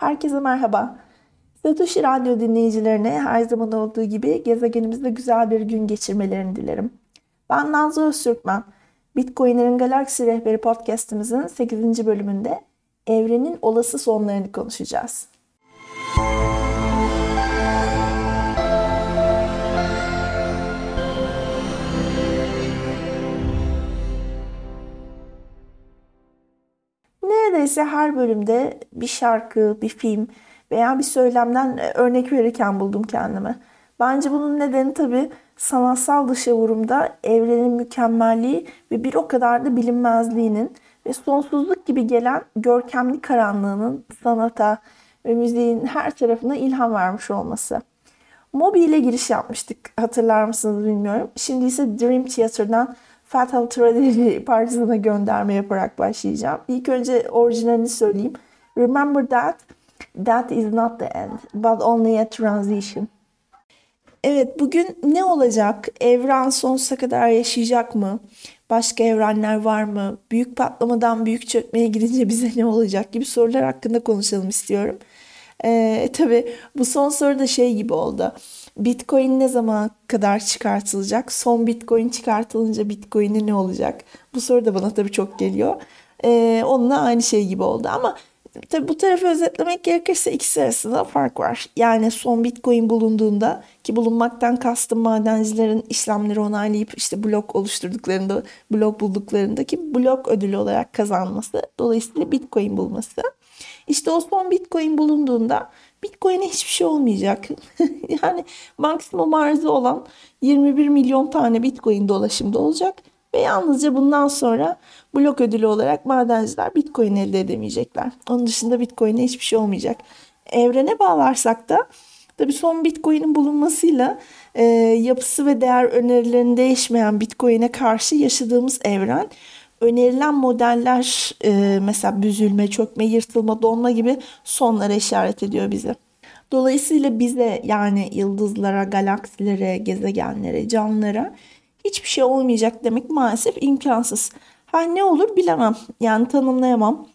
Herkese merhaba. Satoshi Radyo dinleyicilerine her zaman olduğu gibi gezegenimizde güzel bir gün geçirmelerini dilerim. Ben Nazlı Öztürkmen. Bitcoin'lerin Galaksi Rehberi podcastimizin 8. bölümünde evrenin olası sonlarını konuşacağız. Neredeyse her bölümde bir şarkı, bir film veya bir söylemden e, örnek verirken buldum kendimi. Bence bunun nedeni tabii sanatsal dışa vurumda evrenin mükemmelliği ve bir o kadar da bilinmezliğinin ve sonsuzluk gibi gelen görkemli karanlığının sanata ve müziğin her tarafına ilham vermiş olması. Moby ile giriş yapmıştık hatırlar mısınız bilmiyorum. Şimdi ise Dream Theater'dan Fatal Tragedy parçasına gönderme yaparak başlayacağım. İlk önce orijinalini söyleyeyim. Remember that, that is not the end, but only a transition. Evet bugün ne olacak? Evren sonsuza kadar yaşayacak mı? Başka evrenler var mı? Büyük patlamadan büyük çökmeye gidince bize ne olacak gibi sorular hakkında konuşalım istiyorum. Ee, tabii bu son soru da şey gibi oldu. Bitcoin ne zaman kadar çıkartılacak? Son Bitcoin çıkartılınca Bitcoin'e ne olacak? Bu soru da bana tabii çok geliyor. Ee, onunla aynı şey gibi oldu ama tabii bu tarafı özetlemek gerekirse ikisi arasında fark var. Yani son Bitcoin bulunduğunda ki bulunmaktan kastım madencilerin işlemleri onaylayıp işte blok oluşturduklarında, blok bulduklarındaki blok ödülü olarak kazanması. Dolayısıyla Bitcoin bulması. İşte o son Bitcoin bulunduğunda Bitcoin'e hiçbir şey olmayacak. yani maksimum arzı olan 21 milyon tane Bitcoin dolaşımda olacak ve yalnızca bundan sonra blok ödülü olarak madenciler Bitcoin elde edemeyecekler. Onun dışında Bitcoin'e hiçbir şey olmayacak. Evrene bağlarsak da tabii son Bitcoin'in bulunmasıyla e, yapısı ve değer önerilerinin değişmeyen Bitcoin'e karşı yaşadığımız evren önerilen modeller e, mesela büzülme, çökme, yırtılma, donma gibi sonlara işaret ediyor bize. Dolayısıyla bize yani yıldızlara, galaksilere, gezegenlere, canlılara hiçbir şey olmayacak demek maalesef imkansız. Ha ne olur bilemem. Yani tanımlayamam.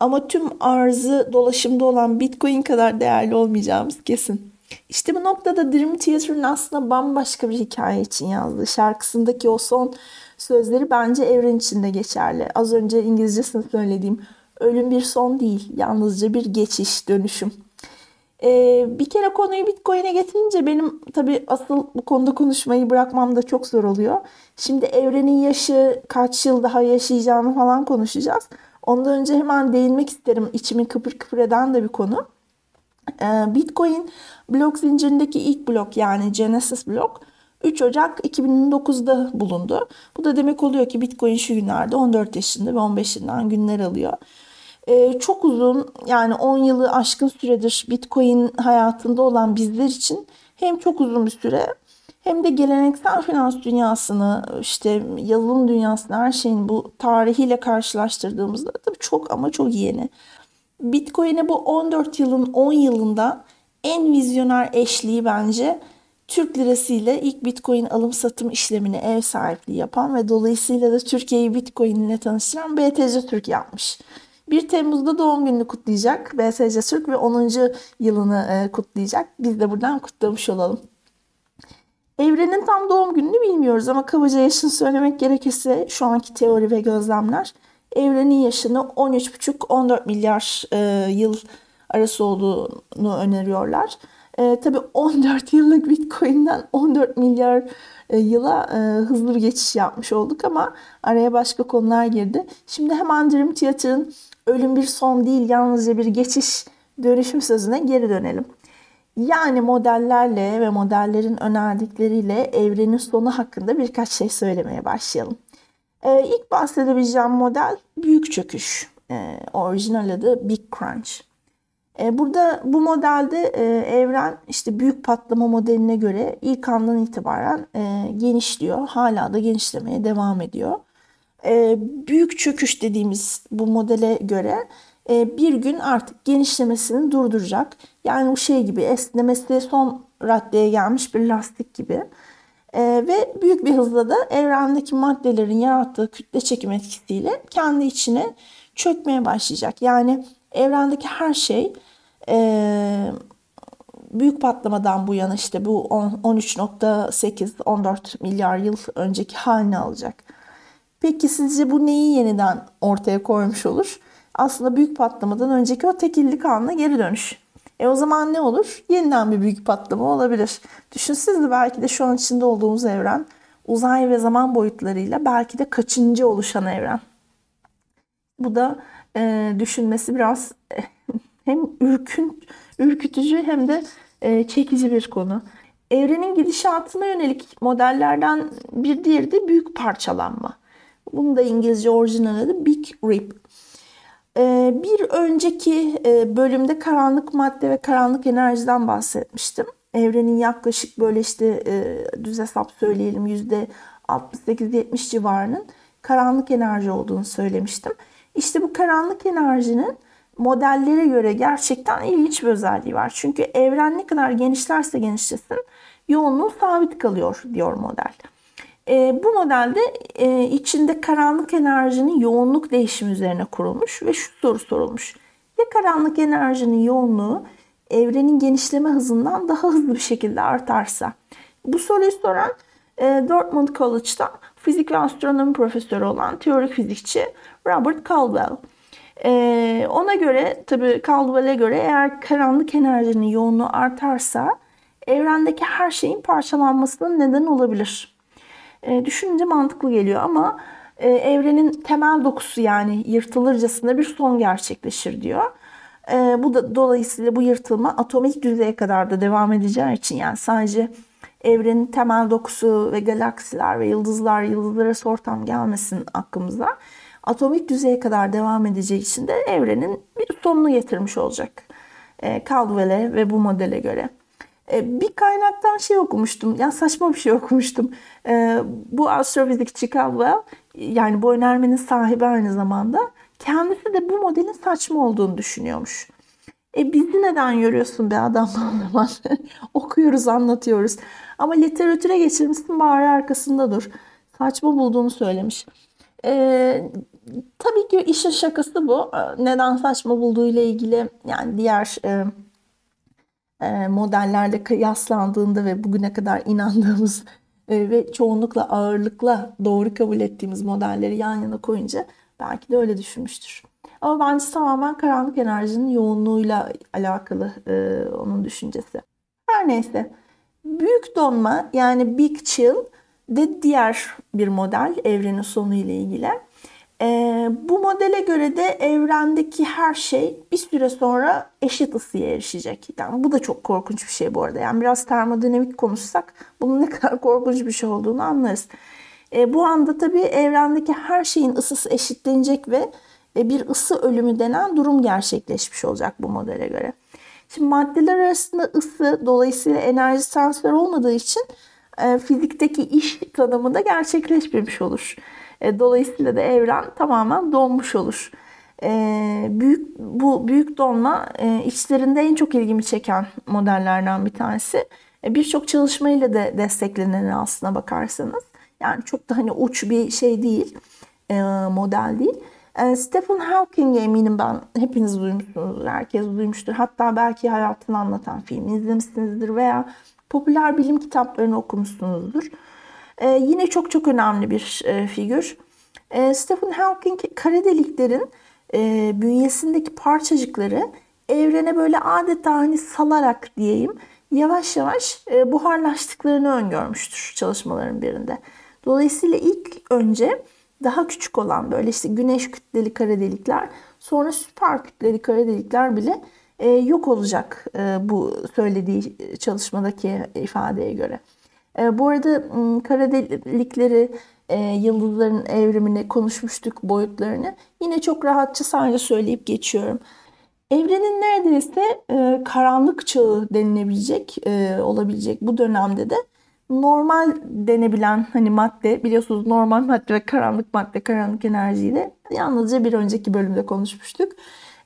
Ama tüm arzı dolaşımda olan Bitcoin kadar değerli olmayacağımız kesin. İşte bu noktada Dream Theater'ın aslında bambaşka bir hikaye için yazdığı şarkısındaki o son sözleri bence evren içinde geçerli. Az önce İngilizcesini söylediğim ölüm bir son değil, yalnızca bir geçiş, dönüşüm. Ee, bir kere konuyu Bitcoin'e getirince benim tabii asıl bu konuda konuşmayı bırakmam da çok zor oluyor. Şimdi evrenin yaşı kaç yıl daha yaşayacağını falan konuşacağız. Ondan önce hemen değinmek isterim. İçimi kıpır kıpır eden de bir konu. Ee, Bitcoin blok zincirindeki ilk blok yani Genesis blok 3 Ocak 2009'da bulundu. Bu da demek oluyor ki Bitcoin şu günlerde 14 yaşında ve 15 yaşından günler alıyor. Ee, çok uzun yani 10 yılı aşkın süredir Bitcoin hayatında olan bizler için hem çok uzun bir süre hem de geleneksel finans dünyasını işte yazılım dünyasını her şeyin bu tarihiyle karşılaştırdığımızda tabii çok ama çok yeni. Bitcoin'e bu 14 yılın 10 yılında en vizyoner eşliği bence Türk lirası ile ilk Bitcoin alım satım işlemini ev sahipliği yapan ve dolayısıyla da Türkiye'yi Bitcoin ile tanıştıran BTC Türk yapmış. 1 Temmuz'da doğum gününü kutlayacak BTC Türk ve 10. yılını e, kutlayacak. Biz de buradan kutlamış olalım. Evrenin tam doğum gününü bilmiyoruz ama kabaca yaşını söylemek gerekirse şu anki teori ve gözlemler evrenin yaşını 13,5-14 milyar e, yıl arası olduğunu öneriyorlar. E, tabii 14 yıllık Bitcoin'den 14 milyar e, yıla e, hızlı bir geçiş yapmış olduk ama araya başka konular girdi. Şimdi hemen Dream Theater'ın ölüm bir son değil yalnızca bir geçiş dönüşüm sözüne geri dönelim. Yani modellerle ve modellerin önerdikleriyle evrenin sonu hakkında birkaç şey söylemeye başlayalım. Ee, ilk bahsedebileceğim model büyük çöküş. Ee, orijinal adı Big Crunch. Ee, burada bu modelde e, evren işte büyük patlama modeline göre ilk andan itibaren e, genişliyor. Hala da genişlemeye devam ediyor. E, büyük çöküş dediğimiz bu modele göre e, bir gün artık genişlemesini durduracak. Yani bu şey gibi esnemesi son raddeye gelmiş bir lastik gibi. E, ve büyük bir hızla da evrendeki maddelerin yarattığı kütle çekim etkisiyle kendi içine çökmeye başlayacak. Yani evrendeki her şey e, büyük patlamadan bu yana işte bu 13.8-14 milyar yıl önceki halini alacak. Peki sizce bu neyi yeniden ortaya koymuş olur? Aslında büyük patlamadan önceki o tekillik anına geri dönüş. E o zaman ne olur? Yeniden bir büyük patlama olabilir. Düşünsenize belki de şu an içinde olduğumuz evren uzay ve zaman boyutlarıyla belki de kaçıncı oluşan evren. Bu da e, düşünmesi biraz e, hem ürkün, ürkütücü hem de e, çekici bir konu. Evrenin gidişatına yönelik modellerden bir diğeri de büyük parçalanma. Bunun da İngilizce orijinal adı Big Rip. E, bir önceki e, bölümde karanlık madde ve karanlık enerjiden bahsetmiştim. Evrenin yaklaşık böyle işte e, düz hesap söyleyelim yüzde 68-70 civarının karanlık enerji olduğunu söylemiştim. İşte bu karanlık enerjinin modellere göre gerçekten ilginç bir özelliği var. Çünkü evren ne kadar genişlerse genişlesin yoğunluğu sabit kalıyor diyor model. E, bu modelde e, içinde karanlık enerjinin yoğunluk değişimi üzerine kurulmuş ve şu soru sorulmuş. Ya karanlık enerjinin yoğunluğu evrenin genişleme hızından daha hızlı bir şekilde artarsa? Bu soruyu soran Dortmund College'da fizik ve astronomi profesörü olan teorik fizikçi Robert Caldwell. E, ona göre tabii Caldwell'e göre eğer karanlık enerjinin yoğunluğu artarsa evrendeki her şeyin parçalanmasına neden olabilir. E, düşününce mantıklı geliyor ama e, evrenin temel dokusu yani yırtılırcasına bir son gerçekleşir diyor. E, bu da dolayısıyla bu yırtılma atomik düzeye kadar da devam edeceği için yani sadece evrenin temel dokusu ve galaksiler ve yıldızlar yıldızlara ortam gelmesin aklımıza. Atomik düzeye kadar devam edeceği için de evrenin bir sonunu getirmiş olacak. E, Caldwell'e ve bu modele göre. E, bir kaynaktan şey okumuştum. Ya saçma bir şey okumuştum. E, bu astrofizikçi Caldwell yani bu önermenin sahibi aynı zamanda kendisi de bu modelin saçma olduğunu düşünüyormuş. E bizi neden görüyorsun be adam zaman? Okuyoruz, anlatıyoruz. Ama literatüre geçirmişsin bari arkasında dur. Saçma bulduğunu söylemiş. E, tabii ki işin şakası bu. Neden saçma bulduğu ile ilgili yani diğer e, e, modellerle kıyaslandığında ve bugüne kadar inandığımız e, ve çoğunlukla ağırlıkla doğru kabul ettiğimiz modelleri yan yana koyunca belki de öyle düşünmüştür. Ama bence tamamen karanlık enerjinin yoğunluğuyla alakalı e, onun düşüncesi. Her neyse. Büyük donma yani Big Chill de diğer bir model evrenin sonu ile ilgili. E, bu modele göre de evrendeki her şey bir süre sonra eşit ısıya erişecek. Yani bu da çok korkunç bir şey bu arada. Yani biraz termodinamik konuşsak bunun ne kadar korkunç bir şey olduğunu anlarız. E, bu anda tabii evrendeki her şeyin ısısı eşitlenecek ve e, bir ısı ölümü denen durum gerçekleşmiş olacak bu modele göre. Şimdi maddeler arasında ısı dolayısıyla enerji transfer olmadığı için e, fizikteki iş tanımı da gerçekleşmemiş olur. E, dolayısıyla da evren tamamen donmuş olur. E, büyük bu büyük donma e, içlerinde en çok ilgimi çeken modellerden bir tanesi. E, Birçok çalışmayla da desteklenen aslına bakarsanız. Yani çok da hani uç bir şey değil, e, model değil. E, Stephen Hawking'e eminim ben hepiniz duymuşsunuzdur, herkes duymuştur. Hatta belki hayatını anlatan film izlemişsinizdir veya popüler bilim kitaplarını okumuşsunuzdur. E, yine çok çok önemli bir e, figür. E, Stephen Hawking kara deliklerin e, bünyesindeki parçacıkları evrene böyle adeta hani salarak diyeyim yavaş yavaş e, buharlaştıklarını öngörmüştür çalışmaların birinde. Dolayısıyla ilk önce daha küçük olan böyle işte güneş kütleli kara delikler sonra süper kütleli kara delikler bile e, yok olacak e, bu söylediği çalışmadaki ifadeye göre. E, bu arada kara delikleri, e, yıldızların evrimini konuşmuştuk, boyutlarını. Yine çok rahatça sadece söyleyip geçiyorum. Evrenin neredeyse e, karanlık çağı denilebilecek, olabilecek bu dönemde de normal denebilen hani madde biliyorsunuz normal madde ve karanlık madde, karanlık enerjiyi de yalnızca bir önceki bölümde konuşmuştuk.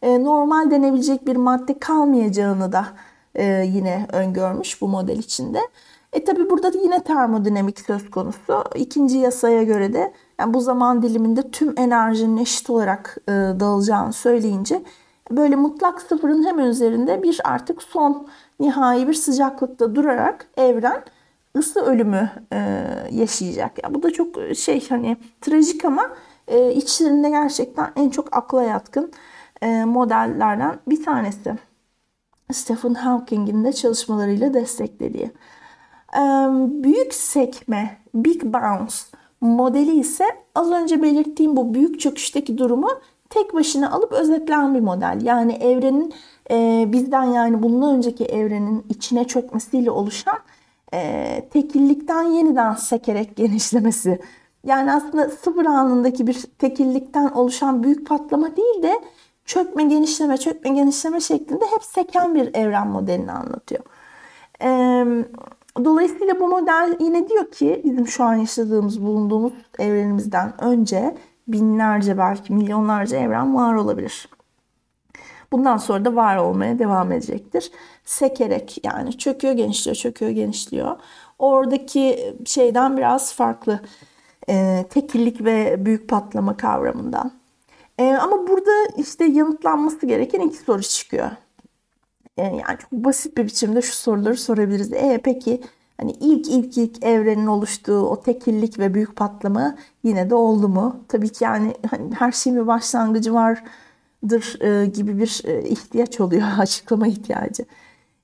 Normal denebilecek bir madde kalmayacağını da yine öngörmüş bu model içinde. E tabi burada da yine termodinamik söz konusu. İkinci yasaya göre de yani bu zaman diliminde tüm enerjinin eşit olarak e, dağılacağını söyleyince böyle mutlak sıfırın hemen üzerinde bir artık son nihai bir sıcaklıkta durarak evren ısı ölümü e, yaşayacak. Ya bu da çok şey hani trajik ama e, içlerinde gerçekten en çok akla yatkın e, modellerden bir tanesi. Stephen Hawking'in de çalışmalarıyla desteklediği. E, büyük sekme, Big Bounce modeli ise az önce belirttiğim bu büyük çöküşteki durumu tek başına alıp özetleyen bir model. Yani evrenin e, bizden yani bundan önceki evrenin içine çökmesiyle oluşan e, tekillikten yeniden sekerek genişlemesi. Yani aslında sıfır anındaki bir tekillikten oluşan büyük patlama değil de çökme, genişleme, çökme, genişleme şeklinde hep seken bir evren modelini anlatıyor. E, dolayısıyla bu model yine diyor ki bizim şu an yaşadığımız, bulunduğumuz evrenimizden önce binlerce belki milyonlarca evren var olabilir. Bundan sonra da var olmaya devam edecektir. Sekerek yani çöküyor genişliyor, çöküyor genişliyor. Oradaki şeyden biraz farklı. E, tekillik ve büyük patlama kavramından. E, ama burada işte yanıtlanması gereken iki soru çıkıyor. E, yani çok basit bir biçimde şu soruları sorabiliriz. E peki hani ilk ilk ilk evrenin oluştuğu o tekillik ve büyük patlama yine de oldu mu? Tabii ki yani hani her şeyin bir başlangıcı vardır e, gibi bir e, ihtiyaç oluyor açıklama ihtiyacı.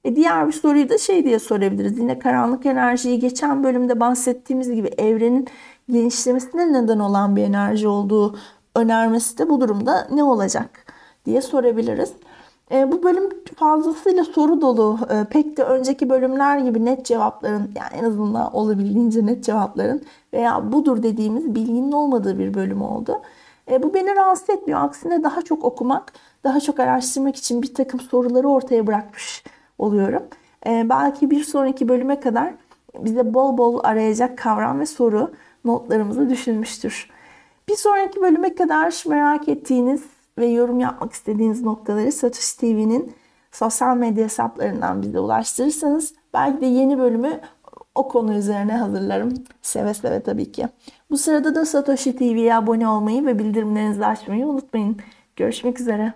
E diğer bir soruyu da şey diye sorabiliriz. Yine karanlık enerjiyi geçen bölümde bahsettiğimiz gibi evrenin genişlemesine neden olan bir enerji olduğu önermesi de bu durumda ne olacak diye sorabiliriz. E, bu bölüm fazlasıyla soru dolu. E, pek de önceki bölümler gibi net cevapların yani en azından olabildiğince net cevapların veya budur dediğimiz bilginin olmadığı bir bölüm oldu. E, bu beni rahatsız etmiyor. Aksine daha çok okumak, daha çok araştırmak için bir takım soruları ortaya bırakmış oluyorum. E, belki bir sonraki bölüme kadar bize bol bol arayacak kavram ve soru notlarımızı düşünmüştür. Bir sonraki bölüme kadar merak ettiğiniz ve yorum yapmak istediğiniz noktaları Satoshi TV'nin sosyal medya hesaplarından bize ulaştırırsanız belki de yeni bölümü o konu üzerine hazırlarım. Seve seve tabii ki. Bu sırada da Satoshi TV'ye abone olmayı ve bildirimlerinizi açmayı unutmayın. Görüşmek üzere.